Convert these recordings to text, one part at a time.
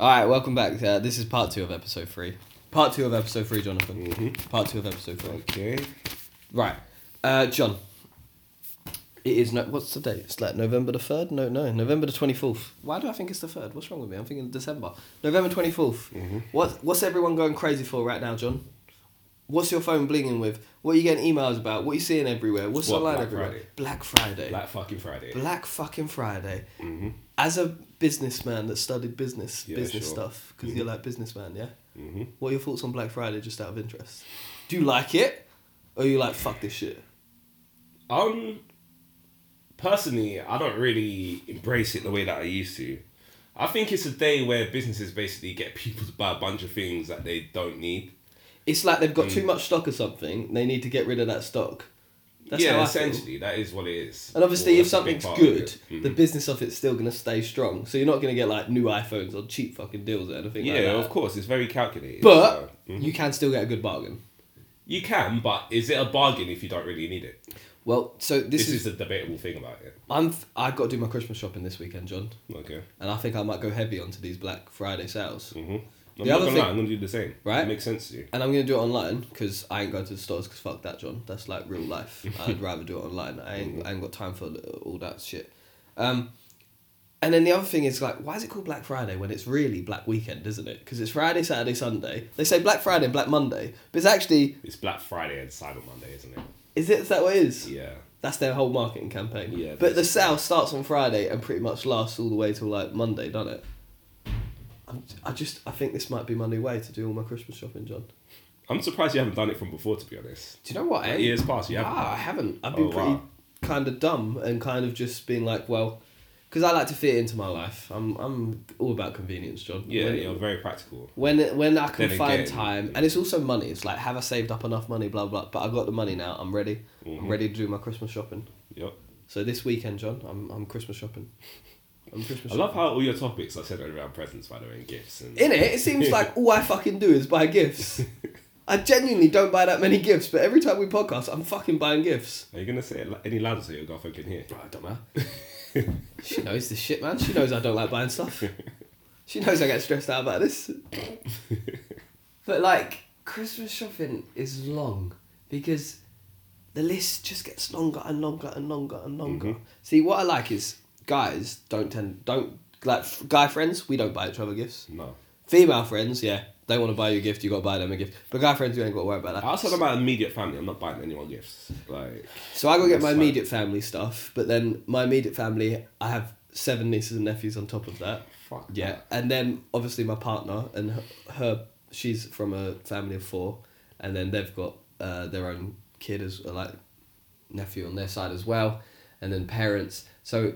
All right, welcome back. Uh, this is part two of episode three. Part two of episode three, Jonathan. Mhm. Part two of episode three. Okay. Right, uh, John. It is no. What's the date? It's like November the third. No, no, November the twenty fourth. Why do I think it's the third? What's wrong with me? I'm thinking December. November twenty fourth. Mhm. What What's everyone going crazy for right now, John? What's your phone blinging with? What are you getting emails about? What are you seeing everywhere? What's What, online Black everywhere? Friday? Black Friday. Black fucking Friday. Black fucking Friday. Mm-hmm. As a businessman that studied business Yeah, business sure. stuff, because you're like businessman, yeah. Mm-hmm. What are your thoughts on Black Friday, just out of interest? Do you like it, or are you like fuck this shit? Um, personally, I don't really embrace it the way that I used to. I think it's a day where businesses basically get people to buy a bunch of things that they don't need. It's like they've got Mm. too much stock of something. They need to get rid of that stock. That's yeah, essentially, that is what it is. And obviously, Well, if that's a big something's good. Mhm. the business of it's still gonna stay strong. So you're not gonna get like new iPhones or cheap fucking deals or anything yeah, like that. of course, it's very calculated. But so, mhm. you can still get a good bargain. you can, but is it a bargain if you don't really need it? Well, so this, This, is, is, the debatable thing about it. I'm I've got to do my Christmas shopping this weekend, John, Okay. and I think I might go heavy onto these Black Friday sales. Mm-hmm. I'm The not other gonna thing- lie, I'm gonna do the same. Right? It makes sense to you. And I'm gonna do it online because I ain't going to the stores because fuck that, John. That's like real life. I'd rather do it online. I ain't, I ain't got time for all that shit. Um, and then the other thing is like, why is it called Black Friday when it's really Black Weekend, isn't it? Because it's Friday, Saturday, Sunday. They say Black Friday and Black Monday, but it's actually It's Black Friday and Cyber Monday, isn't it? is it is that what it is? Yeah. That's their whole marketing campaign. Yeah, But the sale starts on Friday and pretty much lasts all the way till like Monday, doesn't it? I'm, I just I think this might be my new way to do all my Christmas shopping, John. I'm surprised you haven't done it from before, to be honest. Do you know what? eh? Years past, you haven't. I haven't. I've been Oh, pretty wow. kind of dumb and kind of just being like, well, because I like to fit into my life. I'm I'm all about convenience, John. Yeah, when, you're very practical. when when I can Then find again- time, and it's also money. It's like, have I saved up enough money? Blah blah. But I've got the money now. I'm ready. I'm Mhm. ready to do my Christmas shopping. Yep. So this weekend, John, I'm I'm Christmas shopping. I love how all your topics are centered around presents, by the way, and gifts. And In it, it seems like all I fucking do is buy gifts. I genuinely don't buy that many gifts, but every time we podcast, I'm fucking buying gifts. Are you gonna say it any louder so your girlfriend can hear? It don't matter. she knows the shit, man. She knows I don't like buying stuff. She knows I get stressed out about this. but like, Christmas shopping is long because the list just gets longer and longer and longer and longer. Mhm. See, what I like is guys don't tend don't like guy friends. We don't buy each other gifts. No. Female friends, yeah, they want to buy you a gift. You got to buy them a gift. But guy friends, you ain't got to worry about that. Outside of my immediate family, I'm not buying anyone gifts. Like, So I go get my fine. immediate family stuff, but then my immediate family, I have seven nieces and nephews on top of that. fuck. Yeah, and then obviously my partner and her, her she's from a family of four, and then they've got uh, their own kid as like nephew on their side as well, and then parents. So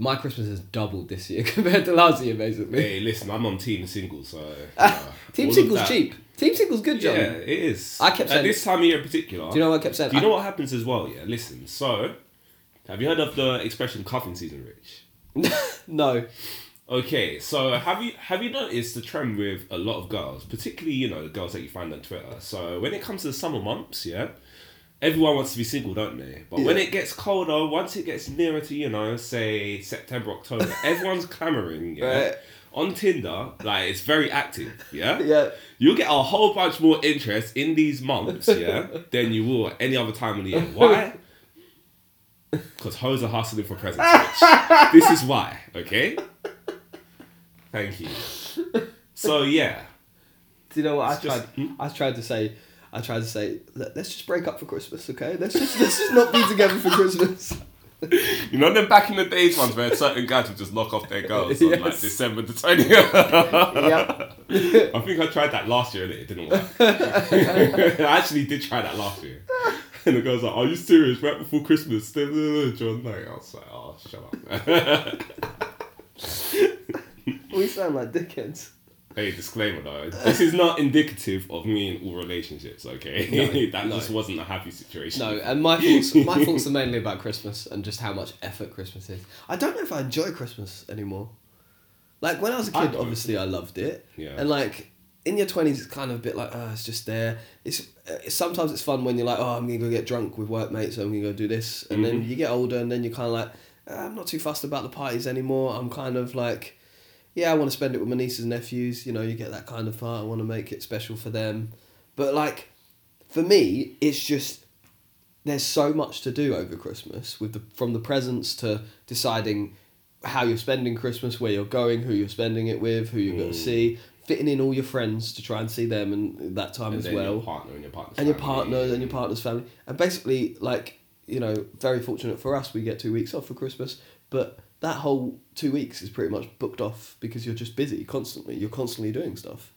my Christmas has doubled this year compared to last year, basically. Hey, listen, I'm on team single, so. uh, Team single's cheap. Team single's good, John. Yeah, it is. I kept At saying- this time of year in particular. Do you know what I kept saying? Do you I- know what happens as well? Yeah, listen. So, have you heard of the expression "cuffing season, Rich"? no. Okay, so have you have you noticed the trend with a lot of girls, particularly you know the girls that you find on Twitter? So when it comes to the summer months, yeah, everyone wants to be single, don't they? But when it gets colder, once it gets nearer to you know say September, October, everyone's clamoring, yeah, Right. on Tinder. Like it's very active, yeah. Yeah. You'll get a whole bunch more interest in these months, yeah, than you will at any other time of the year. Why? Because hoes are hustling for presents. this is why, okay? Thank you. So yeah, Do you know what I It's just- tried? Hmm? I tried to say. I tried to say, "Let- let's just break up for Christmas, okay? Let's just let's just not be together for Christmas. you know them back in the days ones where certain guys would just lock off their girls on like December the twentieth. yeah. I think I tried that last year and it didn't work. I actually did try that last year. And the girl's like, Are you serious? Right before Christmas? John Knight. I was like, Oh, shut up. We sound like dickheads. Hey, disclaimer though. This is not indicative of me in all relationships, okay? No, that no. just wasn't a happy situation. No, and my thoughts my thoughts are mainly about Christmas and just how much effort Christmas is. I don't know if I enjoy Christmas anymore. Like when I was a kid, do. obviously I loved it. Yeah. And like in your twenties, it's kind of a bit like, oh, it's just there. It's uh, sometimes it's fun when you're like, oh, I'm gonna go get drunk with workmates, so I'm gonna go do this, and then Mhm. you get older, and then you're kind of like, uh, I'm not too fussed about the parties anymore. I'm kind of like, yeah, I want to spend it with my nieces and nephews. You know, you get that kind of part. I want to make it special for them. But like, for me, it's just there's so much to do over Christmas with the from the presents to deciding how you're spending Christmas, where you're going, who you're spending it with, who you're going to Mm. see, fitting in all your friends to try and see them and that time And as well your partner and your partner's and your family. partner and your partner's family and basically like you know very fortunate for us we get two weeks off for christmas but that whole two weeks is pretty much booked off because you're just busy constantly you're constantly doing stuff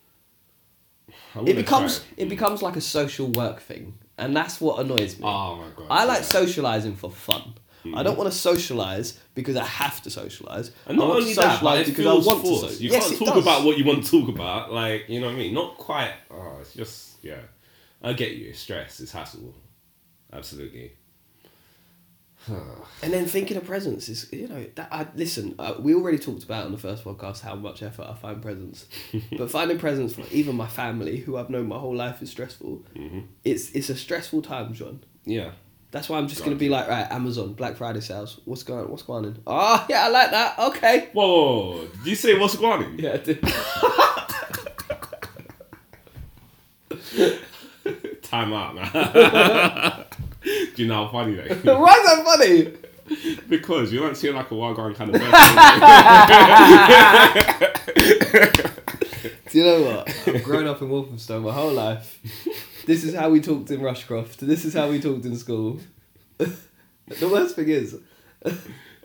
it becomes try. it becomes like a social work thing and that's what annoys me Oh my god. i like yeah. socializing for fun I don't mm-hmm. want to socialize because I have to socialize. And not only to that, but it because feels I want forced. to. So- You yes, can't talk does. about what you want to talk about. Like you know what I mean? Not quite. Oh, it's just yeah. I get you. It's stress. It's hassle. Absolutely. And then thinking of presents is, you know, that I listen. Uh, we already talked about on the first podcast how much effort I find presents, but finding presents for even my family, who I've known my whole life, is stressful. Mm-hmm. It's it's a stressful time, John. Yeah. That's why I'm just gonna be like, right, Amazon Black Friday sales. What's going? What's going on? Oh yeah, I like that. Okay. Whoa, whoa, whoa. Did you say what's going on? Yeah. I did. Time out, man. Do you know how funny that is? Why is that funny? because you don't seem like a wild going kind of person. Do you know what? I've grown up in Walthamstow my whole life. This is how we talked in Rushcroft. This is how we talked in school. the worst thing is,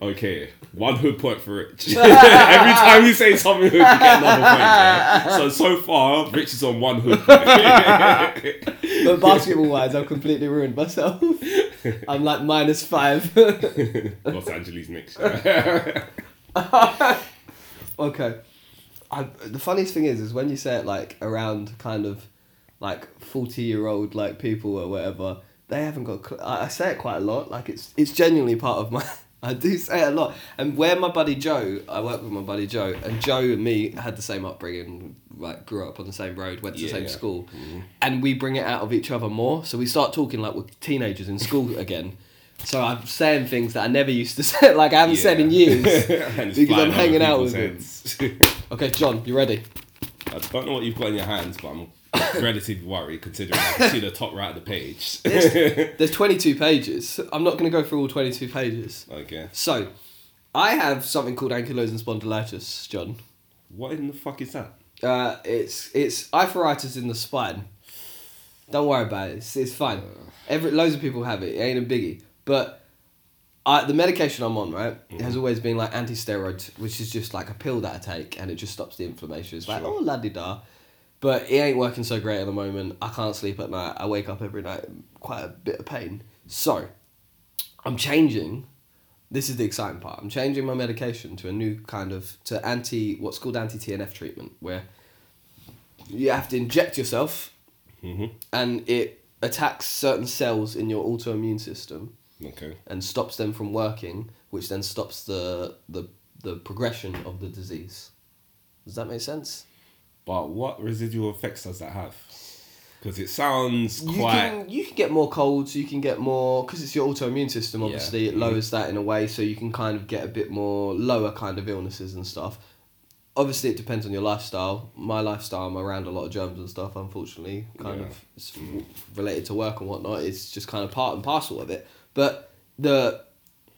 okay, one hood point for Rich. Every time you say something hood, you get another point. Yeah? So so far, Rich is on one hood. point. but basketball wise, I've completely ruined myself. I'm like minus five. Los Angeles Knicks. okay. I, the funniest thing is, is when you say it like around kind of like 40 year old like people or whatever, they haven't got. Cl- I, I say it quite a lot. Like it's it's genuinely part of my. I do say it a lot. And where my buddy Joe, I work with my buddy Joe, and Joe and me had the same upbringing, like grew up on the same road, went to the same yeah. school, mm-hmm. and we bring it out of each other more. So we start talking like we're teenagers in school again. So I'm saying things that I never used to say, like I haven't said in years. Because I'm hanging out with him. Okay, John, you ready? I don't know what you've got in your hands, but I'm relatively worried considering I can see the top right of the page. There's 22 pages. I'm not going to go through all 22 pages. okay. So, I have something called ankylosing spondylitis, John. What in the fuck is that? Uh, it's it's arthritis in the spine. Don't worry about it. It's, it's fine. Every loads of people have it. It ain't a biggie. But I, the medication I'm on, right, it has always been like anti-steroid, which is just like a pill that I take, and it just stops the inflammation. It's like Sure. oh la di da, but it ain't working so great at the moment. I can't sleep at night. I wake up every night in quite a bit of pain. So, I'm changing. This is the exciting part. I'm changing my medication to a new kind of to anti what's called anti TNF treatment, where you have to inject yourself, Mhm. and it attacks certain cells in your autoimmune system Okay. and stops them from working, which then stops the the the progression of the disease. Does that make sense? But what residual effects does that have? Because it sounds You quite. can you can get more colds. You can get more because it's your autoimmune system. Obviously, Yeah. it lowers that in a way, so you can kind of get a bit more lower kind of illnesses and stuff. Obviously, it depends on your lifestyle. My lifestyle, I'm around a lot of germs and stuff. Unfortunately, kind Yeah. of it's related to work and whatnot. It's just kind of part and parcel of it. But the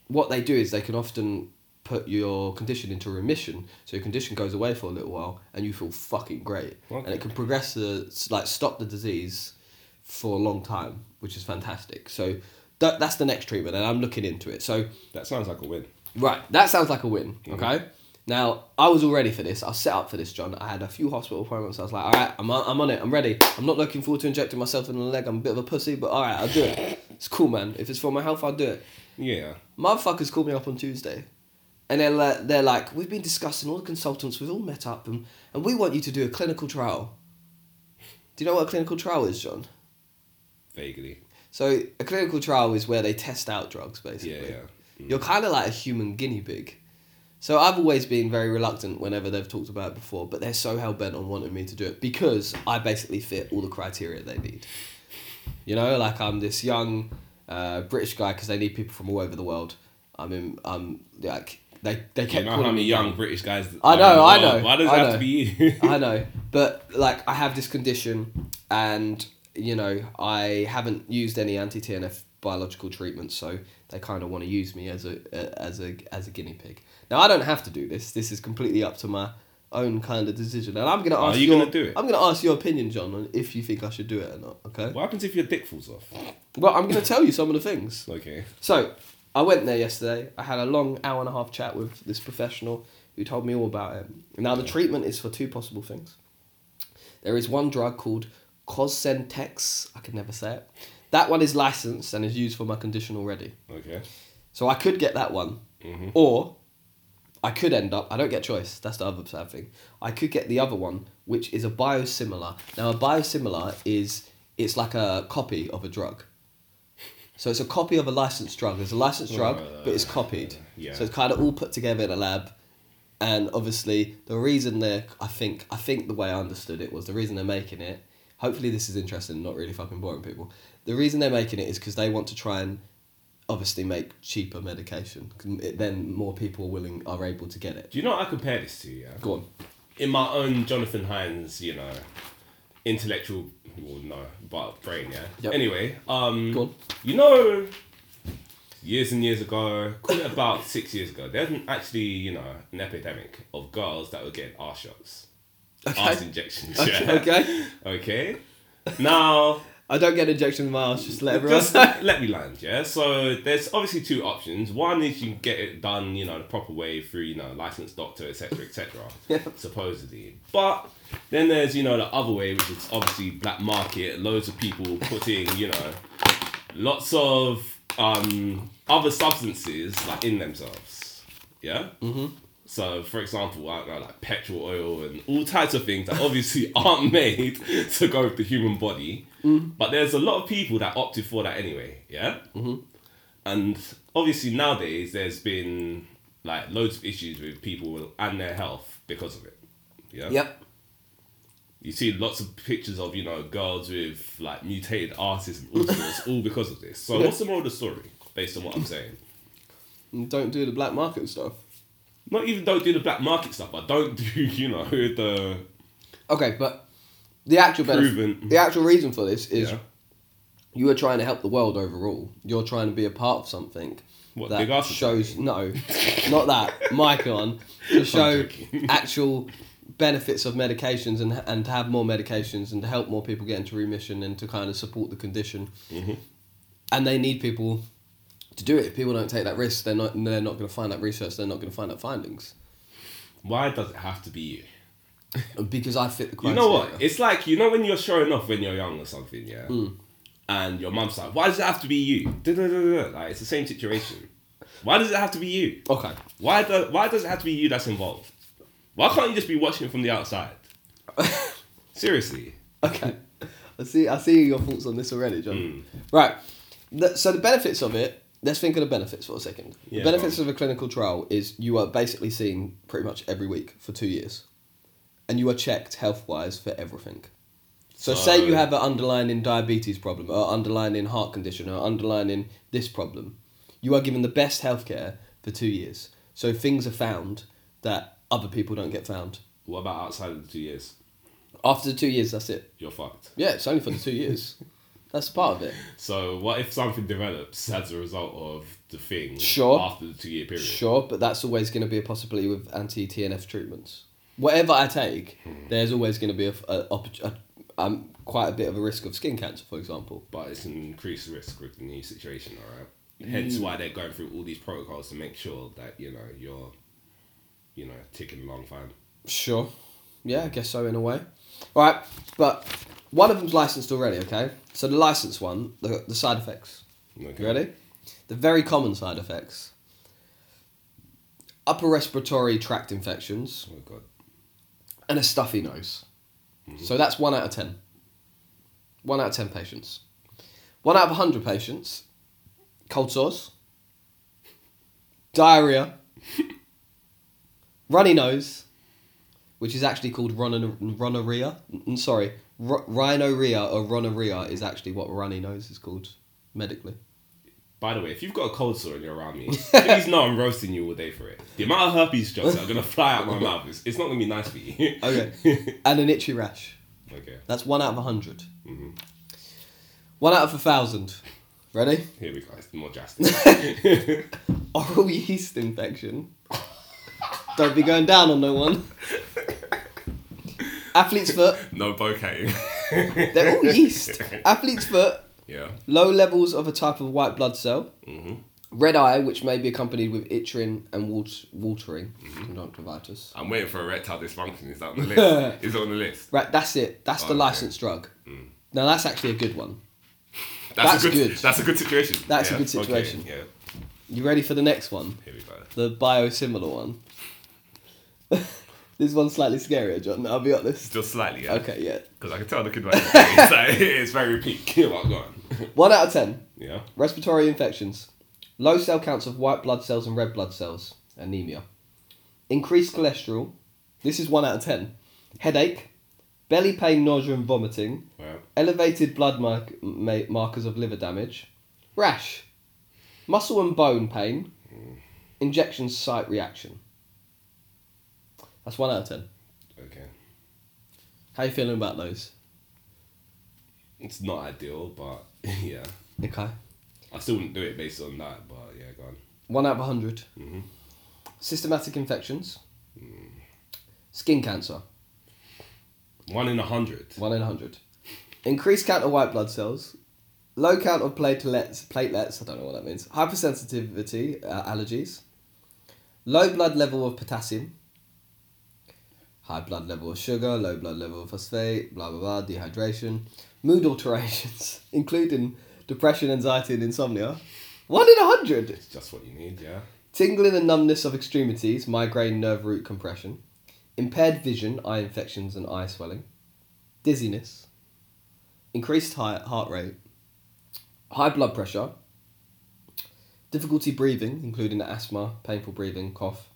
what they do is they can often put your condition into remission, so your condition goes away for a little while, and you feel fucking great, and it can progress the like stop the disease for a long time, which is fantastic. So that that's the next treatment, and I'm looking into it. So That sounds like a win. Right, that sounds like a win. Mm-hmm. Okay. Now I was all ready for this. I was set up for this, John. I had a few hospital appointments. I was like, all right, I'm on, I'm on it. I'm ready. I'm not looking forward to injecting myself in the leg. I'm a bit of a pussy, but all right, I'll do it. It's cool, man. If it's for my health, I'll do it. Yeah. Motherfuckers called me up on Tuesday, and they're like, they're like, we've been discussing all the consultants. We've all met up, and and we want you to do a clinical trial. Do you know what a clinical trial is, John? Vaguely. So a clinical trial is where they test out drugs, basically. Yeah, yeah. You're kind of like a human guinea pig. So I've always been very reluctant whenever they've talked about it before, but they're so hell bent on wanting me to do it because I basically fit all the criteria they need. You know, like I'm this young uh, British guy because they need people from all over the world. I'm in, I'm like they they You kept know how many me young British guys? I know, are I know, Why does it have know. to be you? I know, but like I have this condition, and you know I haven't used any anti TNF biological treatments, so they kind of want to use me as a as a as a guinea pig. Now I don't have to do this. This is completely up to my own kind of decision, and I'm gonna ask. Are you your, gonna do it? I'm gonna ask your opinion, John, on if you think I should do it or not. Okay. what happens if your dick falls off? Well, I'm gonna tell you some of the things. Okay. So, I went there yesterday. I had a long hour and a half chat with this professional who told me all about it. Now, the treatment is for two possible things. There is one drug called Cosentyx. I can never say it. That one is licensed and is used for my condition already. Okay. So I could get that one, Mhm. or I could end up. I don't get choice. That's the other sad thing. I could get the other one, which is a biosimilar. Now a biosimilar is it's like a copy of a drug. So it's a copy of a licensed drug. There's a licensed drug, oh, but it's copied. yeah. So it's kind of all put together in a lab. And obviously, the reason they're, I think, I think the way I understood it was the reason they're making it. Hopefully, this is interesting, not really fucking boring people. The reason they're making it is because they want to try and obviously make cheaper medication. it- Then more people are willing are able to get it. Do you know what I compare this to? Yeah. Go on. in my own Jonathan Hines, you know, intellectual, well, no, but brain, yeah. Yep. Anyway, um, you know, years and years ago, call it about six years ago, there was actually, you know, an epidemic of girls that were getting arse shots, Okay. arse injections. Okay. Yeah. okay. Okay. Now, I don't get injections miles. Just let everyone. just let me land, yeah. So there's obviously two options. One is you can get it done, you know, the proper way through, you know, licensed doctor, etc., etc. Yeah. Supposedly, but then there's you know the other way, which is obviously black market. Loads of people putting, you know, lots of um other substances like in themselves. Yeah. Mm-hmm. So, for example, I don't know, like petrol oil and all types of things that obviously aren't made to go with the human body. But there's a lot of people that opted for that anyway, yeah? Mm-hmm. And obviously nowadays there's been like loads of issues with people and their health because of it. Yeah? Yep. You see lots of pictures of, you know, girls with like mutated arses and all sorts, all because of this. So what's the moral of the story, based on what I'm saying? Don't do the black market stuff. Not even don't do the black market stuff, but don't do, you know, the Okay, but the actual benefit, the actual reason for this is Yeah. you are trying to help the world overall. You're trying to be a part of something What, that shows no, not that mic on to show actual benefits of medications and and to have more medications and to help more people get into remission and to kind of support the condition. Mm-hmm. And they need people to do it. If people don't take that risk, they're not they're not going to find that research. They're not going to find that findings Why does it have to be you? Because I fit the criteria. You know what? It's like you know when you're showing off when you're young or something, yeah. Hmm. And your mum's like, "Why does it have to be you?" Like it's the same situation. Why does it have to be you? Okay. Why do, Why does it have to be you that's involved? Why can't you just be watching from the outside? Seriously. Okay. I see. I see your thoughts on this already, John. Mm. Right. So the benefits of it. Let's think of the benefits for a second. Yeah, the benefits of a clinical trial is you are basically seen pretty much every week for two years, and you are checked health wise for everything. So, So- say you have an underlying diabetes problem, or underlying heart condition, or underlying this problem, you are given the best healthcare for two years. So things are found that other people don't get found. What about outside of the two years? After the two years, that's it. You're fucked. Yeah, it's only for the two years. That's part of it. So what if something develops as a result of the thing Sure. after the two year period? Sure, but that's always going to be a possibility with anti TNF treatments. Whatever I take, there's always going to be a, a, oppor- a um, quite a bit of a risk of skin cancer, for example. But it's an increased risk with the new situation, alright? Hence Mm. why they're going through all these protocols to make sure that, you know, you're you know, ticking along fine. Sure. Yeah, I guess so in a way. All right, but one of them's licensed already, okay? So the licensed one, the, the side effects. Okay. You ready? The very common side effects upper respiratory tract infections Oh god. And a stuffy nose. Mm-hmm. So that's one out of 10. One out of 10 patients. One out of 100 patients, cold sores, diarrhea, runny nose, which is actually called rhino- rhinorrhea. N- Sorry, r- rhinorrhea or rhinorrhea is actually what runny nose is called medically. By the way, if you've got a cold sore and you're around me, please know I'm roasting you all day for it. The amount of herpes drugs that are gonna fly out my mouth is it's not gonna be nice for you. Okay. and an itchy rash. okay. That's one out of a 100 Mhm. One out of a thousand. Ready? Here we go. It's more drastic. Oral yeast infection. Don't be going down on no one. Athlete's foot. no bokeh. They're all yeast. Athlete's foot. Yeah. Low levels of a type of white blood cell. hmm Red eye, which may be accompanied with itching and wat- watering. Conjunctivitis. I'm waiting for erectile dysfunction. Is that on the list? Is it on the list? Right, that's it. That's the Okay. licensed drug. Now that's actually a good one. That's, That's a good, good. That's a good situation. That's a good situation. Okay, yeah. You ready for the next one? Here we go. The biosimilar one. this one's slightly scarier, John. I'll be honest. Just slightly, yeah. Okay, yeah. Because I can tell the kid right now, it's, like, it's very peak. Well, go on. One out of ten. Yeah. Respiratory infections. Low cell counts of white blood cells and red blood cells. Anemia. Increased cholesterol. This is one out of ten. Headache. Belly pain, nausea, and vomiting. Well, Elevated blood mark- ma- markers of liver damage. Rash. Muscle and bone pain. Mm. Injection site reaction. That's one out of ten. okay. How you feeling about those? It's not ideal, but yeah. Okay. I still wouldn't do it based on that, but yeah, go on. One out of a 100. Mhm. Systematic infections. Skin cancer. One in a hundred. One in a hundred. Increased count of white blood cells. Low count of platelets. Platelets. I don't know what that means. Hypersensitivity. Uh, allergies. Low blood level of potassium. High blood level of sugar. Low blood level of phosphate. Blah blah blah. Dehydration. Mood alterations, including depression, anxiety, and insomnia. One in a hundred. It's just what you need, yeah. Tingling and numbness of extremities, migraine, nerve root compression, impaired vision, eye infections and eye swelling, dizziness, increased heart, heart rate, high blood pressure, difficulty breathing, including asthma, painful breathing, cough,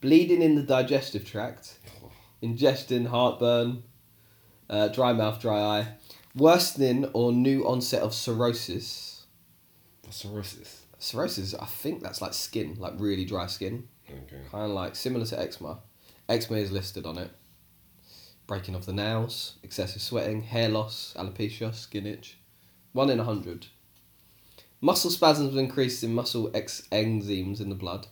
bleeding in the digestive tract, oh. Ingestion, heartburn, uh, dry mouth, dry eye, worsening or new onset of cirrhosis. What's cirrhosis? Cirrhosis, I think that's like skin, like really dry skin. Okay. Kind of like similar to eczema. Eczema is listed on it. Breaking of the nails, excessive sweating, hair loss, alopecia, skin itch. One in a hundred. Muscle spasms increased in muscle ex- enzymes in the blood.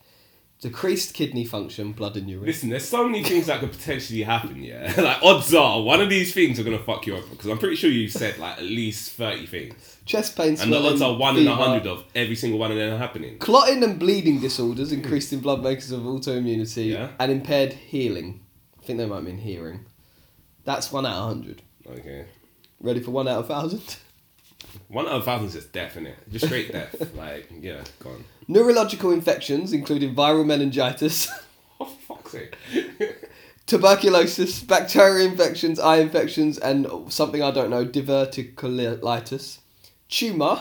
Decreased kidney function, blood in urine. Listen, there's so many things that could potentially happen, yeah? like, odds are, one of these things are going to fuck you up Because I'm pretty sure you've said, like, at least 30 things. Chest pain, And the swelling, odds are one in a fever. hundred of every single one of them happening. Clotting and bleeding disorders increased in blood makers of autoimmunity Yeah. and impaired healing. I think they might mean hearing. That's one out of hundred. Okay. Ready for one out of thousand? One out of thousands is definite. Just straight death. like, yeah, go on. Neurological infections, including viral meningitis, Oh, fuck's sake. tuberculosis, bacterial infections, eye infections, and something I don't know, diverticulitis, tumour,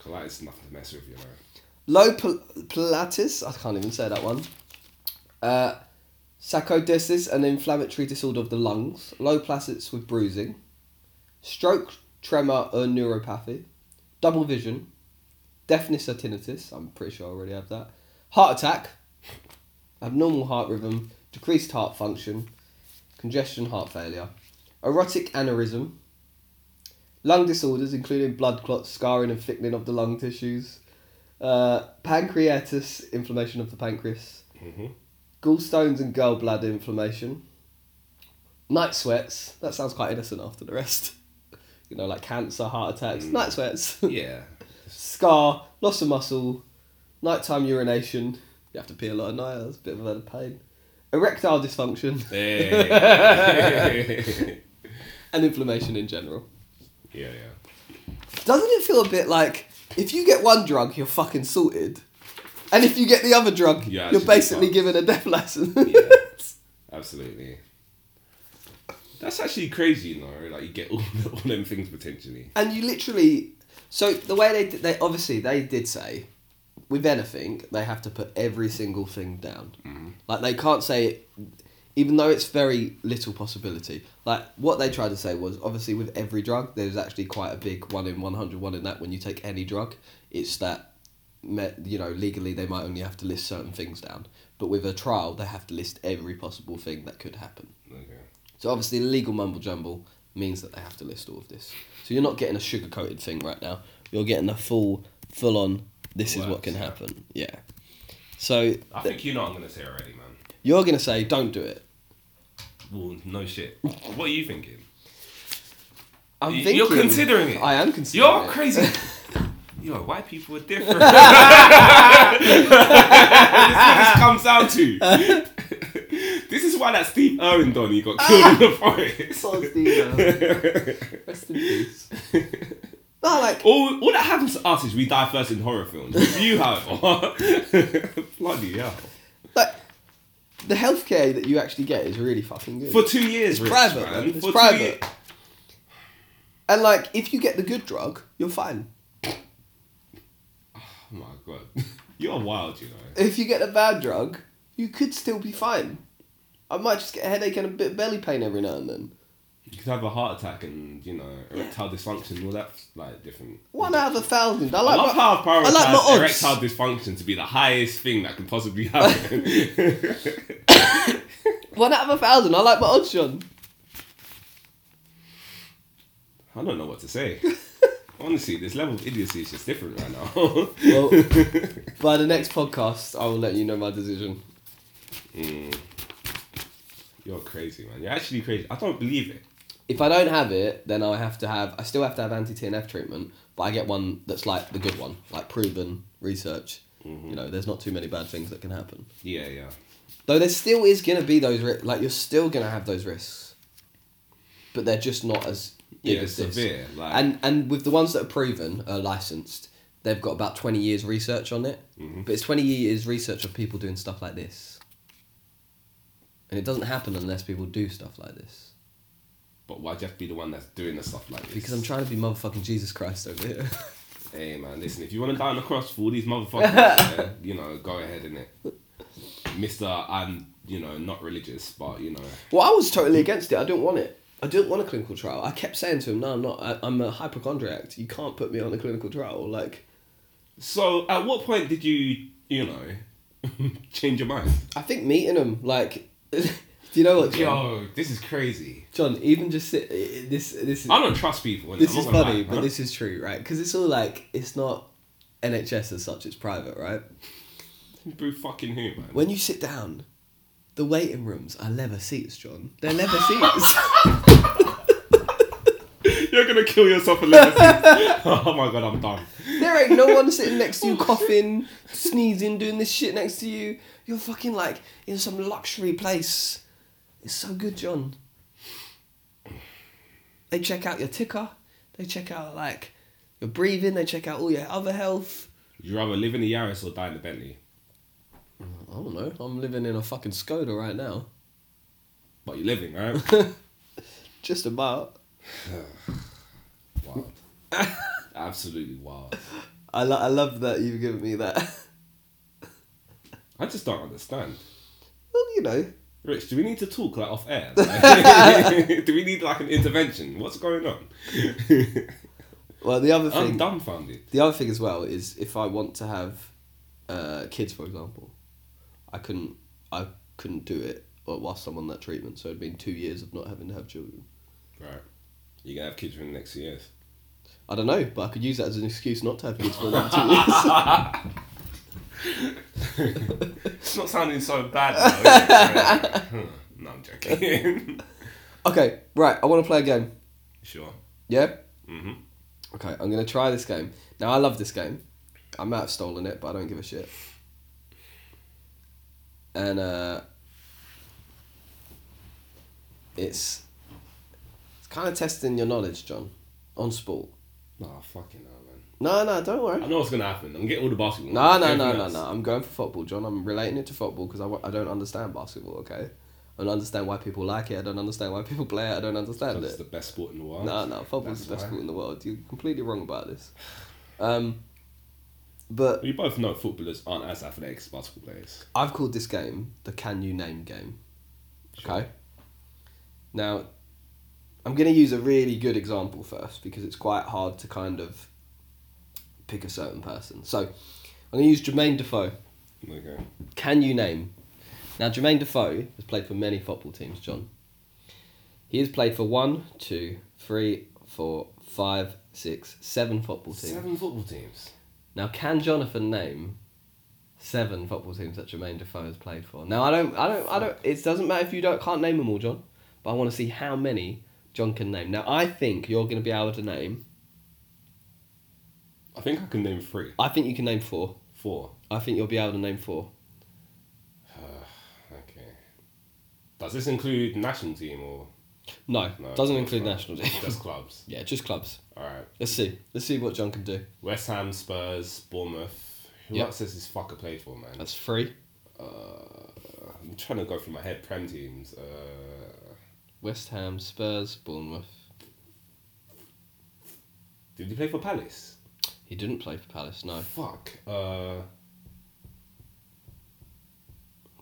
Colitis is nothing to mess with, you know. low pilates, I can't even say that one, uh, sarcoidosis, an inflammatory disorder of the lungs, low placets with bruising, stroke, tremor, or neuropathy, double vision, deafness or tinnitus, I'm pretty sure I already have that, heart attack, abnormal heart rhythm, decreased heart function, congestion, heart failure, aortic aneurysm, lung disorders including blood clots, scarring and thickening of the lung tissues, uh, pancreatitis, inflammation of the pancreas, hmm gallstones and gallbladder inflammation, night sweats. That sounds quite innocent after the rest. You know, like cancer, heart attacks, night sweats, Yeah. Scar, loss of muscle, nighttime urination. You have to pee a lot at night. That's a bit of a pain. Erectile dysfunction Hey. and inflammation in general. yeah, yeah. Doesn't it feel a bit like if you get one drug, you're fucking sorted, and if you get the other drug, Yeah, you're basically given a death lesson. Yeah. Absolutely. That's actually crazy, you know. Like you get all, all them things potentially. and you literally so the way they did- they obviously they did say with anything they have to put every single thing down Mm-hmm. like they can't say even though it's very little possibility. Like what they tried to say was obviously with every drug, there's actually quite a big one in 100, one in that. When you take any drug, it's that, you know, legally they might only have to list certain things down, but with a trial they have to list every possible thing that could happen. Okay. So obviously, legal mumble jumble means that they have to list all of this. So you're not getting a sugar coated thing right now. You're getting a full, full on. This is what can happen. Yeah. So I think you know what I'm gonna say already, man. you're gonna say, don't do it. Well, no shit. What are you thinking? I'm Y- thinking. You're considering it. I am considering. You're it. crazy. Yo, white people are different. That's what this comes down to. Is why that Steve Irwin Donny got ah. killed in the forest. Poor Steve, Rest in peace. No, like All, all that happens to us is we die first in horror films. With you, however, bloody hell. like the healthcare that you actually get is really fucking good. For two years, Rich, private, man. It's For private. and like if you get the good drug, you're fine. Oh my god, you're wild, you know. If you get a bad drug, you could still be fine. I might just get a headache and a bit of belly pain every now and then. You could have a heart attack and you know erectile dysfunction, all that like different. One out of a thousand. I I like. love my, how I've I like my odds. erectile dysfunction to be the highest thing that can possibly happen. One out of a thousand. I like my odds, John. I don't know what to say. Honestly, this level of idiocy is just different right now. Well, by the next podcast, I will let you know my decision. Mm. You're crazy, man. You're actually crazy. I don't believe it. If I don't have it, then I have to have. I still have to have anti TNF treatment, but I get one that's like the good one, like proven research. You know, there's not too many bad things that can happen. Yeah, yeah. Though there still is gonna be those ri- like you're still gonna have those risks, but they're just not as big Yeah, as this. severe. Like, And and with the ones that are proven, are licensed, they've got about twenty years research on it. Mhm. But it's twenty years research of people doing stuff like this. And it doesn't happen unless people do stuff like this. but why just be the one that's doing the stuff like this? Because I'm trying to be motherfucking Jesus Christ over here. Hey man, listen, if you want to die on the cross for all these motherfuckers, yeah, you know, go ahead in it. Mister, I'm, you know, not religious, but you know, well, I was totally against it. I didn't want it. I didn't want a clinical trial. I kept saying to him, "No, I'm not. I, I'm a hypochondriac. You can't put me on a clinical trial." Like, So, at what point did you, you know, change your mind? I think meeting him, like, do you know what, John? Yo, this is crazy. John, even just sit, this, this is I don't trust people. this I'm is funny, lie, but this is true, right? Because it's all like it's not NHS as such; it's private, right? Boo fucking who, man? When you sit down, the waiting rooms are leather seats, John. They're leather seats. You're gonna kill yourself in leather seats. Oh my god, I'm done. There ain't no one sitting next to you, coughing, sneezing, doing this shit next to you. You're fucking like in some luxury place. It's so good, John. They check out your ticker. They check out like your breathing. They check out all your other health. Would you rather live in a Yaris or die in a Bentley? I don't know. I'm living in a fucking Skoda right now. But you're living, right? Just about. wild. Absolutely wild. I, lo- I love that you've given me that. I just don't understand. well, you know. Rich, do we need to talk like off air? Like, do we need like an intervention? What's going on? Well, the other thing. I'm dumbfounded. the other thing as well is if I want to have uh, kids, for example, I couldn't, I couldn't do it whilst I'm on that treatment. So it'd been two years of not having to have children. Right. You're gonna have kids within the next few years. I don't know, but I could use that as an excuse not to have kids for another two years. It's not sounding so bad though. no, I'm joking. okay, right. I want to play a game. sure. Yeah. hmm Okay, I'm gonna try this game. Now I love this game. I might have stolen it, but I don't give a shit. And uh, it's it's kind of testing your knowledge, John, on sport. Nah, fucking hell, man. No, no, don't worry. I know what's gonna happen. I'm gonna all the basketball. No, no, no, no, no. I'm going for football, John. I'm relating it to football because I, I don't understand basketball. Okay, I don't understand why people like it. I don't understand why people play it. I don't understand it. It's the best sport in the world. No, no, football's the best why. sport in the world. You're completely wrong about this. Um, but We both know footballers aren't as athletic as basketball players. I've called this game the Can You Name game. Okay. Now, I'm going to use a really good example first because it's quite hard to kind of pick a certain person. So, I'm going to use Jermaine Defoe. Okay. Can you name? Now, Jermaine Defoe has played for many football teams, John. He has played for one, two, three, four, five, six, seven football teams. Seven football teams. Now, can Jonathan name seven football teams that Jermaine Defoe has played for? Now, I don't, I don't, I don't. It doesn't matter if you don't can't name them all, John. But I want to see how many John can name. Now, I think you're going to be able to name. I think I can name three. I think you can name four. Four. I think you'll be able to name four. Okay. Does this include national team or No, No, doesn't include national team. just clubs? yeah, just clubs. Alright. Let's see. Let's see what John can do. West Ham, Spurs, Bournemouth. Who Yep. else has this fucker played for, man? That's three. Uh, I'm trying to go through my head. Prem teams. Uh, West Ham, Spurs, Bournemouth. did he play for Palace? He didn't play for Palace. No. Fuck. Uh,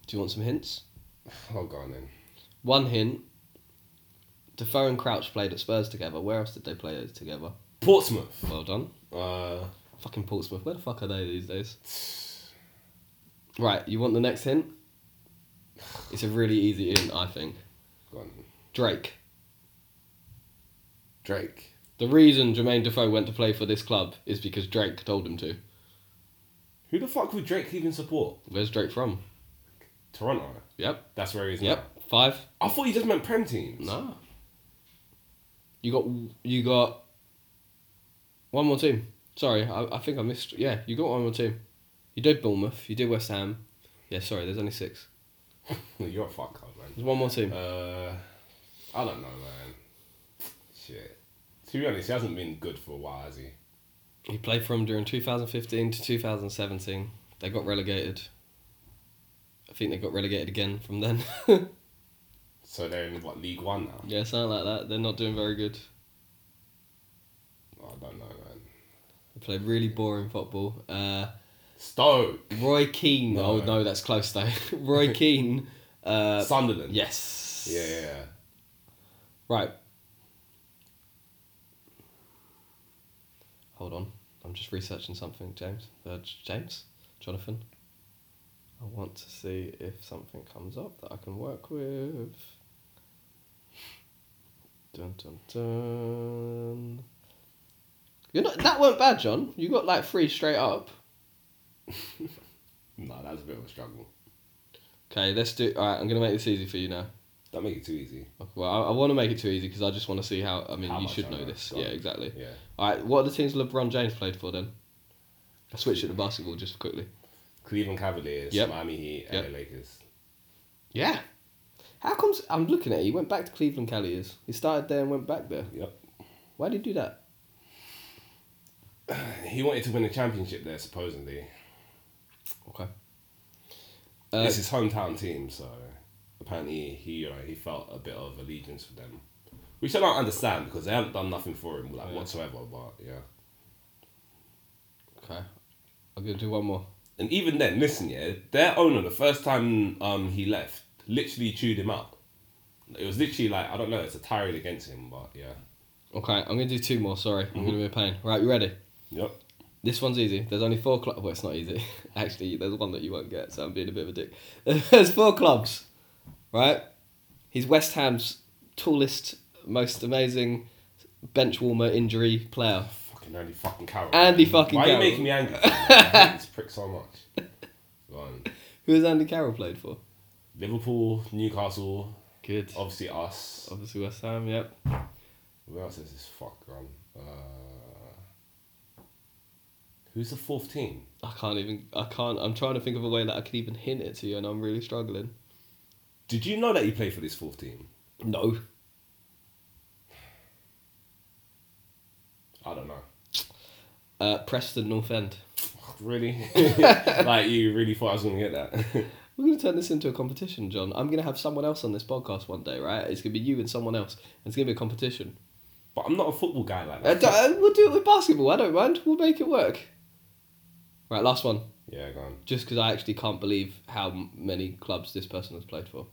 Do you want some hints? oh, go on then. One hint. Defoe and Crouch played at Spurs together. Where else did they play together? Portsmouth. Well done. Uh, Fucking Portsmouth. Where the fuck are they these days? Right, you want the next hint? It's a really easy hint, I think. go on. Drake. Drake. The reason Jermaine Defoe went to play for this club is because Drake told him to. Who the fuck would Drake even support? Where's Drake from? Toronto. Yep. That's where he is. Yep. Five. I thought he just meant Prem teams. No. You got you got one more team. Sorry, I, I think I missed. Yeah, you got one more team. You did Bournemouth. You did West Ham. Yeah, sorry. There's only six. You're a fuck man. There's one more team. Uh, I don't know, man. Shit. To be honest, he hasn't been good for a while, has he? He played for them during 2015 to 2017. They got relegated. I think they got relegated again from then. So they're in what League One now? yeah, something like that. They're not doing very good. I don't know, man. They played really boring football. Uh, Stoke, Roy Keane. No. Oh no, that's close though. Roy Keane. Uh, Sunderland. yes. Yeah, yeah, yeah. Right. Hold on. I'm just researching something, James. Uh, James? Jonathan? I want to see if something comes up that I can work with. Dun dun dun. You're not, that weren't bad, John. You got like three straight up. No, that was a bit of a struggle. Okay, let's do. Alright, I'm going to make this easy for you now. Don't make it too easy. Well, I, I want to make it too easy because I just want to see how. I mean, How you should I know this. Yeah, exactly. Yeah. All right, what are the teams LeBron James played for then? I switched it to basketball just quickly. Cleveland Cavaliers, Yep. Miami Heat, Yep. LA Lakers. Yeah. How comes I'm looking at it, he went back to Cleveland Cavaliers. He started there and went back there. Yep. Why did he do that? He wanted to win a championship there, supposedly. Okay. Uh, it's his hometown team, so apparently he, you know, he felt a bit of allegiance for them, which I don't understand because they haven't done nothing for him like Yeah. whatsoever. But yeah, okay. I'm gonna do one more. and even then, listen, yeah, their owner the first time um he left, literally chewed him up. It was literally like I don't know, it's a tirade against him, but yeah, Okay, I'm gonna do two more. Sorry, I'm gonna be a pain. Right, you ready? yep. This one's easy. There's only four clubs. Well, it's not easy. Actually, there's one that you won't get, so I'm being a bit of a dick. There's four clubs, right? He's West Ham's tallest, most amazing bench warmer injury player. Fucking Andy fucking Carroll. Andy fucking Why are you making me angry? I hate this prick so much. Who has Andy Carroll played for? Liverpool, Newcastle, Good. obviously us. Obviously West Ham. Yep. Where else is this fuck on? Uh, who's the fourth team? I can't even. I can't. I'm trying to think of a way that I could even hint it to you, and I'm really struggling. Did you know that he played for this fourth team? No. I don't know. Uh, Preston North End. Really? like you really thought I was gonna get that? We're going to turn this into a competition, John. I'm going to have someone else on this podcast one day, right? It's going to be you and someone else. And it's going to be a competition. but I'm not a football guy like Uh, that. d- uh, we'll do it with basketball. I don't mind. We'll make it work. Right, last one. Yeah, go on. Just because I actually can't believe how many clubs this person has played for.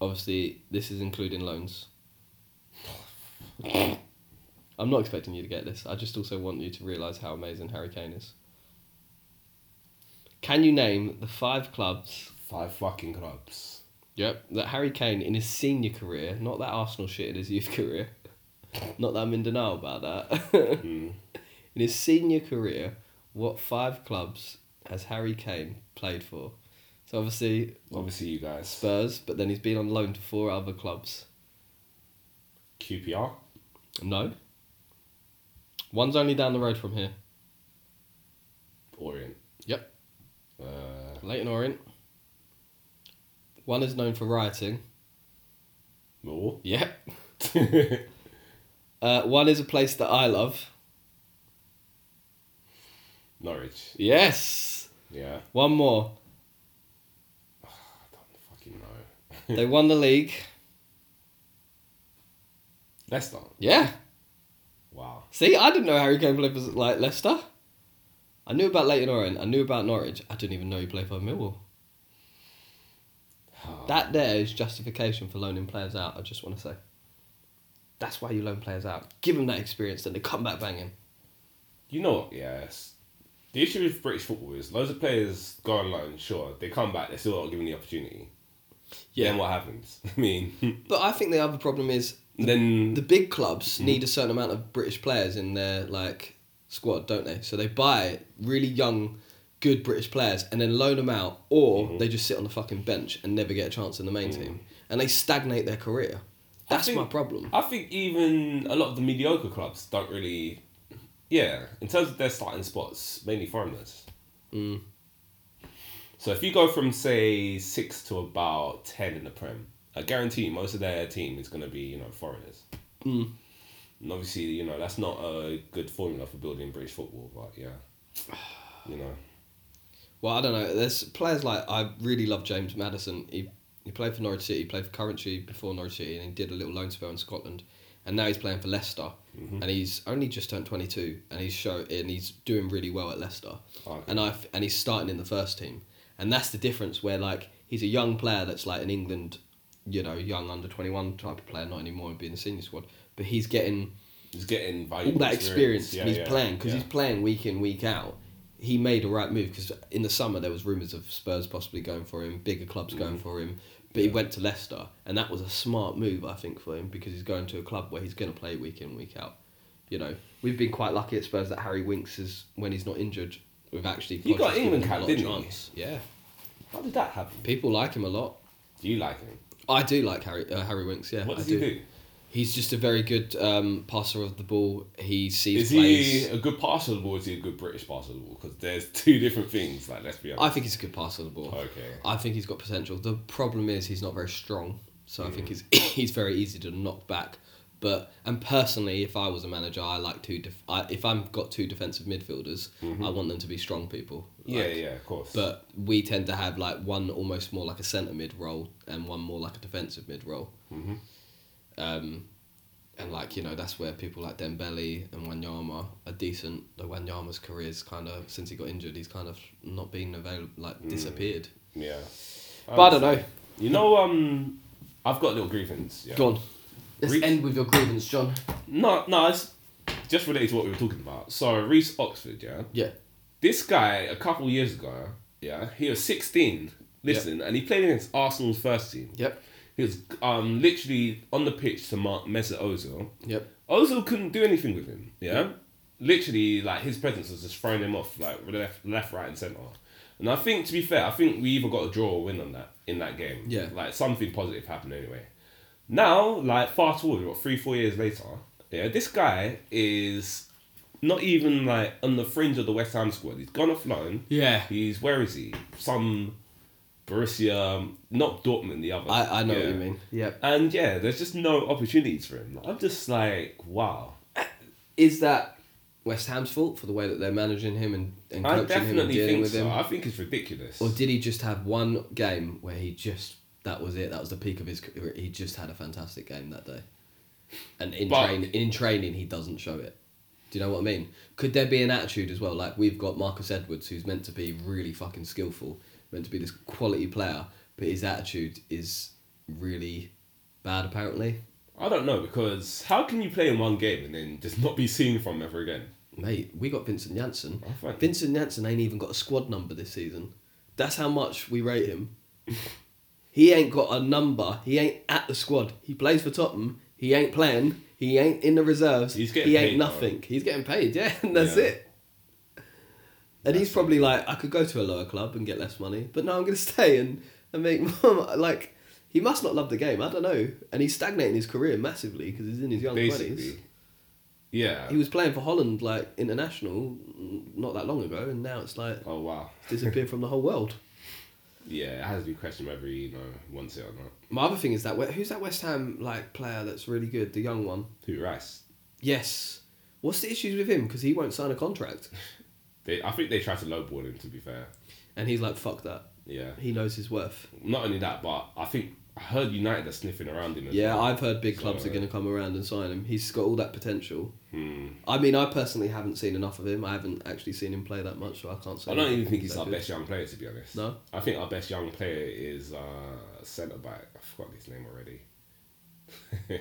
Obviously, this is including loans. I'm not expecting you to get this. I just also want you to realise how amazing Harry Kane is. Can you name the five clubs Five fucking clubs. Yep, that Harry Kane in his senior career, not that Arsenal shit in his youth career, not that I'm in denial about that. Mm. in his senior career, what five clubs has Harry Kane played for? So obviously Obviously, you guys. Spurs, but then he's been on loan to four other clubs. QPR. No. One's only down the road from here. Orient. Yep. Uh, Leyton Orient. One is known for rioting. More. Yep. Uh, one is a place that I love. Norwich. Yes. Yeah. One more. I don't fucking know. They won the league. Leicester. Yeah. Wow. See, I didn't know Harry Kane played for like Leicester. I knew about Leyton Orient. I knew about Norwich. I didn't even know he played for Millwall. Oh. That there is justification for loaning players out. I just want to say. That's why you loan players out. Give them that experience, then they come back banging. You know, yes. The issue with British football is loads of players go on loan, sure, they come back, they're still not given the opportunity. Yeah. Then what happens? I mean, But I think the other problem is then the big clubs hmm. need a certain amount of British players in their like squad, don't they? So they buy really young, good British players and then loan them out, or mm-hmm. they just sit on the fucking bench and never get a chance in the main hmm. team, and they stagnate their career. That's think- my problem. I think even a lot of the mediocre clubs don't really, yeah, in terms of their starting spots, mainly foreigners. Mm. So if you go from say six to about ten in the Prem, I guarantee you most of their team is going to be you know foreigners. Mm. And obviously, you know that's not a good formula for building British football, but yeah, you know. Well, I don't know. There's players like I really love James Maddison. He he played for Norwich City. He played for Coventry before Norwich City, and he did a little loan spell in Scotland. And now he's playing for Leicester, and he's only just turned twenty two, and he's show and he's doing really well at Leicester. Okay. And I and he's starting in the first team, and that's the difference. Where like he's a young player that's like an England, you know, young under twenty one type of player, not anymore, being the senior squad, but he's getting He's getting all that experience Yeah, and he's yeah, playing because yeah. he's playing week in week out. He made a right move because in the summer there was rumours of Spurs possibly going for him, bigger clubs going Mm. for him, but he went to Leicester and that was a smart move I think for him because he's going to a club where he's going to play week in week out. You know, we've been quite lucky at Spurs that Harry Winks is when he's not injured. We've actually He got England cap, didn't chance. Yeah, How did that happen? people like him a lot. Do you like him? I do like Harry uh, Harry Winks. Yeah, What I does he do? He's just a very good um, passer of the ball. He sees Is plays. he a good passer of the ball? Or is he a good British passer of the ball? Because there's two different things. Like let's be honest. I think he's a good passer of the ball. Okay. I think he's got potential. The problem is he's not very strong, so I think Mm. he's he's very easy to knock back. But and personally, if I was a manager, I like two. Def- I, if I've got two defensive midfielders, I want them to be strong people. Mm-hmm. yeah, yeah, of course. But we tend to have like one almost more like a centre mid role and one more like a defensive mid role. Mhm. Um, and like you know that's where people like Dembele and Wanyama are decent. Though Wanyama's career's kind of since he got injured, he's kind of not been available, like Mm. disappeared. yeah. But I don't know. You know, um, I've got a little grievance. Yeah. Go on. Let's Reece- end with your grievance, John. No, no, it's just related to what we were talking about. So Reece Oxford, yeah. Yeah. This guy a couple years ago, yeah, he was sixteen. Listen, and he played against Arsenal's first team. Yep. He was um literally on the pitch to mark Mesut Ozil. Yep. Ozil couldn't do anything with him. Yeah, literally, like his presence was just throwing him off, like left, left, right, and center. And I think, to be fair, I think we either got a draw or win on that in that game. Yeah. like something positive happened anyway. Now, like fast forward, what three, four years later, yeah, this guy is not even like on the fringe of the West Ham squad. He's gone off loan. Yeah. He's where is he? Some Borussia, um, not Dortmund, the other. I, I know what you mean. Yep. And yeah, there's just no opportunities for him. I'm just like, wow. Eh, is that West Ham's fault for the way that they're managing him and, and coaching him and definitely dealing think with so. him? I think it's ridiculous. Or did he just have one game where he just that was it? That was the peak of his career. He just had a fantastic game that day. And in But- train in training he doesn't show it. Do you know what I mean? Could there be an attitude as well? Like we've got Marcus Edwards who's meant to be really fucking skillful, meant to be this quality player, but his attitude is really bad apparently. I don't know because how can you play in one game and then just not be seen from ever again? Mate, we got Vincent Janssen. Find- Vincent Janssen ain't even got a squad number this season. That's how much we rate him. he ain't got a number. He ain't at the squad. He plays for Tottenham. He ain't playing. He ain't in the reserves. He's getting he ain't paid, nothing. He's getting paid, yeah, and that's Yeah. it. And he's probably like, I could go to a lower club and get less money, but no, I'm gonna stay and, and make more. Like, he must not love the game. I don't know. And he's stagnating his career massively because he's in his young Basically, twenties. yeah. He was playing for Holland like international mm, not that long ago, and now it's like oh wow. disappeared from the whole world. Yeah, it has to be questioned whether he you know wants it or not. My other thing is that who's that West Ham like player that's really good, the young one? Who Rice? Yes. What's the issues with him? Because he won't sign a contract, They, I think they tried to lowball him. To be fair, and he's like, "Fuck that." yeah. He knows his worth. Not only that, but I think I heard United are sniffing around him. As Yeah, well. I've heard big clubs So- are going to come around and sign him. He's got all that potential. Hmm. I mean, I personally haven't seen enough of him. I haven't actually seen him play that much, so I can't say. I don't even think he's our good. best young player, to be honest. No? I think our best young player is uh, centre back. I forgot his name already.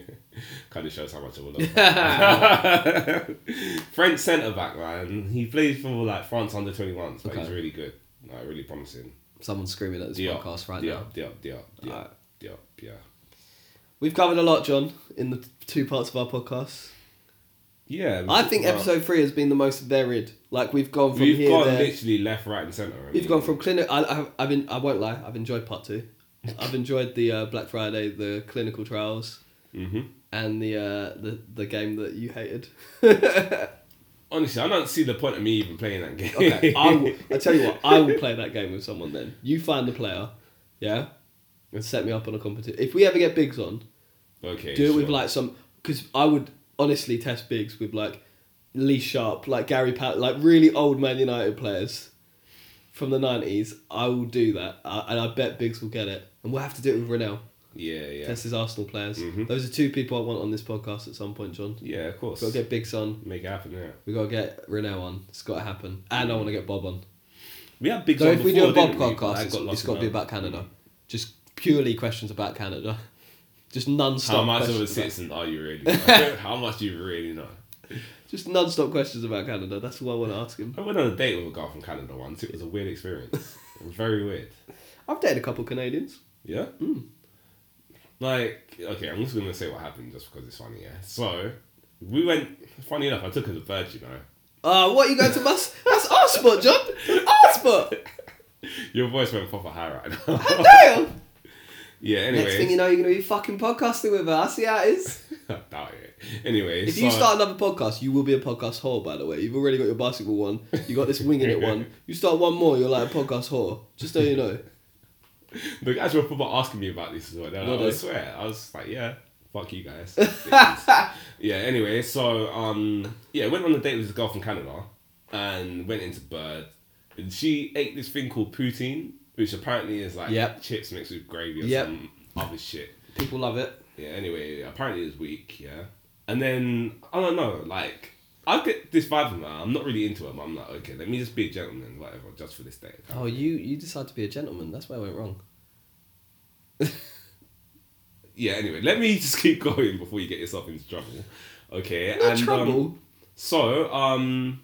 kind of shows how much of a love. French centre back, man. He plays for like France under 21s, but he's really good. Like, really promising. Someone's screaming at this Diop, podcast right Diop, now. Diop, Diop, Diop, Alright. Diop, yeah. We've covered a lot, John, in the two parts of our podcast. Yeah. I think about- episode three has been the most varied. Like we've gone from We've here, gone there. literally left, right, and centre. We've gone from clinic. I, I've, I've been. I won't lie. I've enjoyed part two. I've enjoyed the uh, Black Friday, the clinical trials, Mhm. and the uh, the the game that you hated. Honestly, I don't see the point of me even playing that game. Okay, I will, I tell you what. I will play that game with someone. Then you find the player, yeah, and set me up on a competition. If we ever get bigs on, okay. do it with like some because I would honestly test bigs with like Lee Sharpe, like Gary Pat, like really old Man United players from the nineties. I will do that, uh, and I bet Biggs will get it, and we'll have to do it with Renell. Yeah, yeah. Test his Arsenal players. Mhm. Those are two people I want on this podcast at some point, John. Yeah, of course. Got to get Big Son. Make it happen, yeah. We got to get Renell on. It's got to happen, and I want to get Bob on. We had big So if we do a Bob didn't we? But podcast, it's, got it's got to be about Canada. Just purely questions about Canada. Just non-stop. How much of a citizen are you really? How much do you really know? Just non-stop questions about Canada. That's all I want to ask him. I went on a date with a girl from Canada once. It was a weird experience. It was very weird. I've dated a couple of Canadians. Yeah? Mm. Like, okay, I'm just going to say what happened just because it's funny, yeah? So, we went, funny enough, I took her to Bird, you know. Uh, what you going to bus? That's our spot, John. Our spot. Your voice went proper high right now. Damn. yeah, anyway. Next thing you know, you're gonna be fucking podcasting with her. I see how it is. I Doubt it. Anyway, If so, you start another podcast, you will be a podcast whore. By the way, you've already got your basketball one. You got this winging it one. You start one more, you're like a podcast whore. Just so you know. The guys were proper asking me about this as well. They're like, Were I swear. I was like, yeah, fuck you guys. yeah, anyway, so, um, yeah, went on a date with this girl from Canada and went into Bird. And she ate this thing called poutine, which apparently is like Yep. chips mixed with gravy or Yep. some other shit. People love it. Yeah, anyway, apparently it's weak, yeah. And then, I don't know, like, I get this vibe from her. I'm not really into her, but I'm like, okay, let me just be a gentleman, whatever, just for this day. Oh, you you decide to be a gentleman. That's where I went wrong. Yeah, anyway, let me just keep going before you get yourself into trouble. Okay, No and trouble. Um, so, um,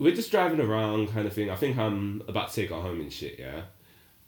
we're just driving around, kind of thing. I think I'm about to take her home and shit, yeah.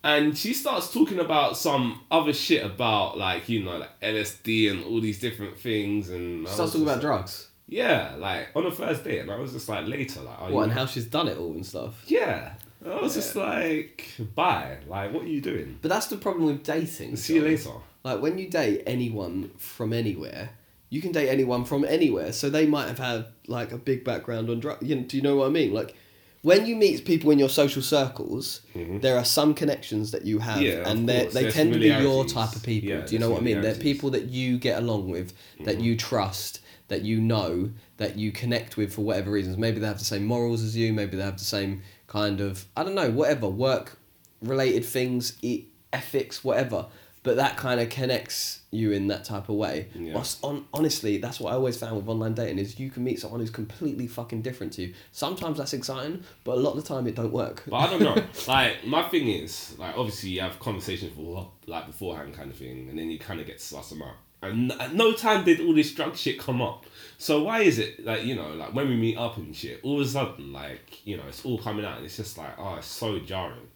And she starts talking about some other shit about like you know like LSD and all these different things, and Starts talking about like- drugs. Yeah, like on the first date, and I was just like later, like, are What you and how she's done it all and stuff. Yeah, I was just like, bye. Like, what are you doing? But that's the problem with dating. See you later. Like when you date anyone from anywhere, you can date anyone from anywhere. So they might have had like a big background on drugs. You know, do you know what I mean? Like when you meet people in your social circles, there are some connections that you have, Mm-hmm. Yeah, and they they tend to be your type of people. Yeah, do you know what I mean? They're people that you get along with, that Mm-hmm. you trust, that you know, that you connect with for whatever reasons. Maybe they have the same morals as you. Maybe they have the same kind of I don't know, whatever work related things, e- ethics, whatever. but that kind of connects you in that type of way. Yeah. Whilst on honestly, that's what I always found with online dating is you can meet someone who's completely fucking different to you. Sometimes that's exciting, but a lot of the time it don't work. But I don't know. like my thing is, like obviously you have conversations for like beforehand kind of thing, and then you kind of get to suss them out. And at no time did all this drug shit come up. So why is it like you know like when we meet up and shit, all of a sudden like you know it's all coming out and it's just like oh it's so jarring.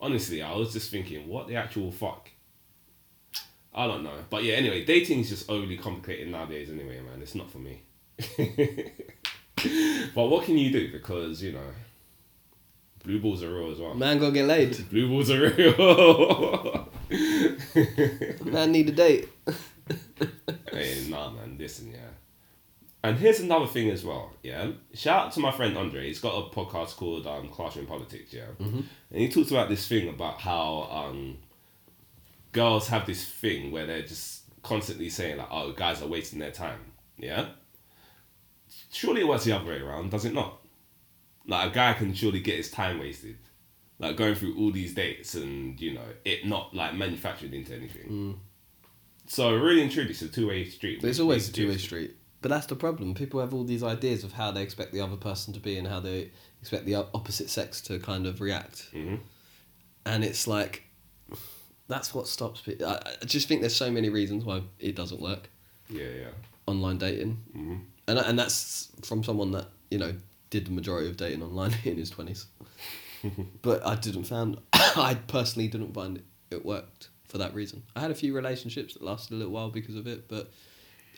Honestly, I was just thinking, what the actual fuck? I don't know, but yeah. Anyway, dating is just overly complicated nowadays. Anyway, man, it's not for me. but what can you do? Because you know, blue balls are real as well. Man gotta get laid. Blue balls are real. Man need a date. Nah, man, listen, yeah. And here's another thing as well, yeah. Shout out to my friend Andre. He's got a podcast called um, Classroom Politics, yeah. Mm-hmm. And he talks about this thing about how um, girls have this thing where they're just constantly saying like, "Oh, guys are wasting their time," yeah. Surely it works the other way around, does it not? Like a guy can surely get his time wasted, like going through all these dates and you know it not like manufactured into anything. So really and truly, it's a two way street. But it's always a two way street. But that's the problem. People have all these ideas of how they expect the other person to be and how they expect the opposite sex to kind of react. hmm And it's like, that's what stops people. I, I just think there's so many reasons why it doesn't work, Yeah, yeah. online dating. hmm And, and that's from someone that, you know, did the majority of dating online in his 20s. but I didn't find, I personally didn't find it, it worked for that reason. I had a few relationships that lasted a little while because of it, but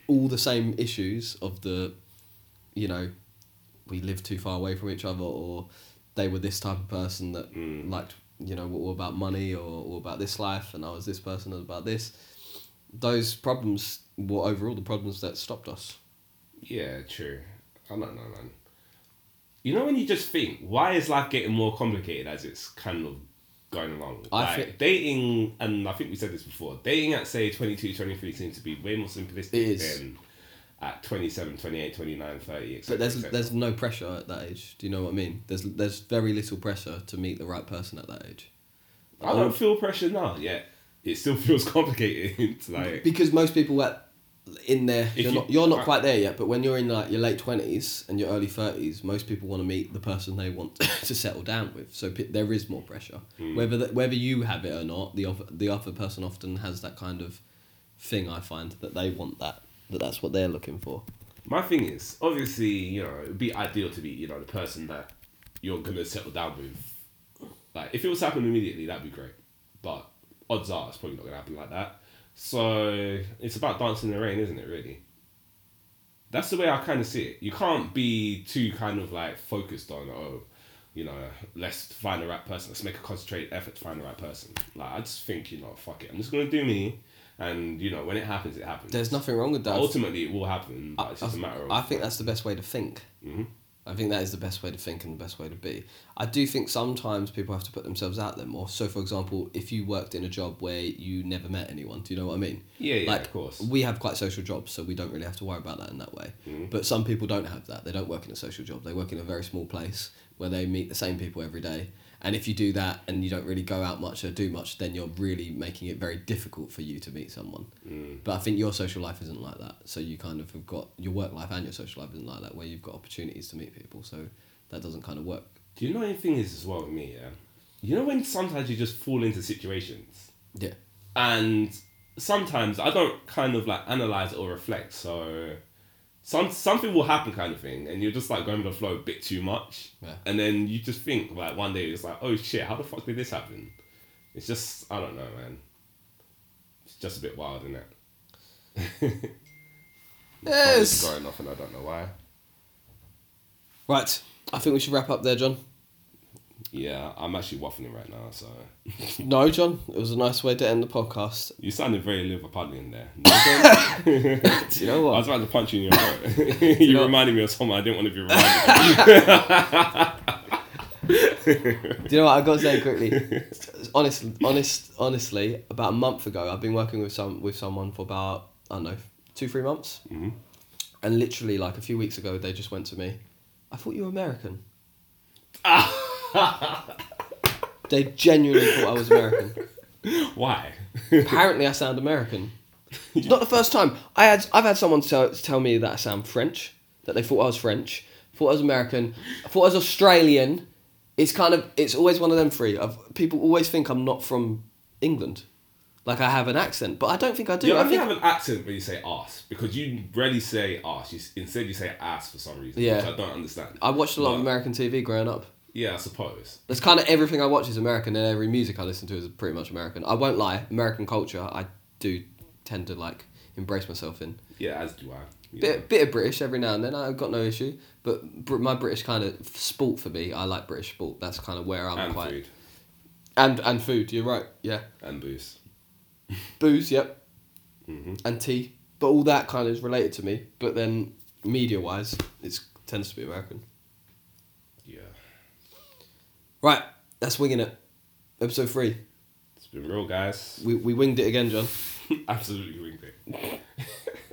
all the same issues of the, you know, we lived too far away from each other or they were this type of person that Mm. liked, you know, all about money or all about this life and I was this person and about this. Those problems were overall the problems that stopped us. Yeah, true. I don't know, man. You know when you just think, why is life getting more complicated as it's kind of going along? I like, think- dating, and I think we said this before, dating at say 22, 23 seems to be way more simplistic than at 27, 28, 29, 30, etc. But there's there's no pressure at that age. Do you know what I mean? There's there's very little pressure to meet the right person at that age. I don't feel pressure now, yet it still feels complicated. like, because most people at in there If you're you- not you're not I- quite there yet. But when you're in like your late twenties and your early thirties, most people want to meet the person they want to settle down with. So p- there is more pressure. Hmm. Whether the, whether you have it or not, the other the other person often has that kind of thing. I find that they want that that that's what they're looking for. My thing is, obviously, you know, it'd be ideal to be, you know, the person that you're gonna settle down with. Like, if it was happening immediately, that'd be great. But odds are, it's probably not gonna happen like that. So it's about dancing in the rain, isn't it? Really. That's the way I kind of see it. You can't be too kind of like focused on, oh, you know, let's find the right person. Let's make a concentrated effort to find the right person. Like, I just think, you know, fuck it. I'm just gonna do me, and you know, when it happens, it happens. There's nothing wrong with that. Ultimately, it will happen, but I, it's just a matter of. I think that's the best way to think. Mhm. I think that is the best way to think and the best way to be. I do think sometimes people have to put themselves out there more. So, for example, if you worked in a job where you never met anyone, do you know what I mean? Yeah, yeah, like, of course. We have quite social jobs, so we don't really have to worry about that in that way. Mm-hmm. But some people don't have that. They don't work in a social job. They work in a very small place where they meet the same people every day. And if you do that and you don't really go out much or do much, then you're really making it very difficult for you to meet someone. Mm. But I think your social life isn't like that. So you kind of have got your work life and your social life isn't like that, where you've got opportunities to meet people. So that doesn't kind of work. Do you know anything is as well with me, yeah? You know when sometimes you just fall into situations Yeah. and sometimes I don't kind of like analyze or reflect, so some something will happen kind of thing and you're just like going with the flow a bit too much. Yeah. And then you just think like one day it's like, oh shit, how the fuck did this happen? It's just I don't know, man. It's just a bit wild, isn't it? Yes. Going off and I don't know why. Right. I think we should wrap up there, John. Yeah, I'm actually waffling right now, so No, John. It was a nice way to end the podcast. you sounded very Liverpudlian there. Do you know what? I was about to punch you in your throat. you know- reminded me of someone I didn't want to be reminded of. Do you know what I've got to say quickly? Honest, honest, honestly, about a month ago, I've been working with some with someone for about I don't know two, three months, Mhm. and literally like a few weeks ago, they just went to me. I thought you were American. They genuinely thought I was American. Why? Apparently, I sound American. It's not the first time. I had I've had someone tell, tell me that I sound French. That they thought I was French. Thought I was American. Thought I was Australian. It's kind of it's always one of them three. I've, people always think I'm not from England. Like I have an accent, but I don't think I do. You I think have an accent when you say ass because you rarely say ass. You, instead, you say ass for some reason, Yeah. which I don't understand. I watched a lot of American TV growing up. Yeah, I suppose. That's kind of everything I watch is American, and every music I listen to is pretty much American. I won't lie, American culture I do tend to like embrace myself in. Yeah, as do I. Bit bit of British every now and then. I've got no issue, but br- my British kind of sport for me. I like British sport. That's kind of where I'm and quite food and and food. You're right. Yeah, and booze. booze. Yep, hmm and tea. But all that kind of is related to me. But then media wise, it tends to be American. Right, that's winging it. Episode three. it's been real, guys. We we winged it again, John. Absolutely winged it.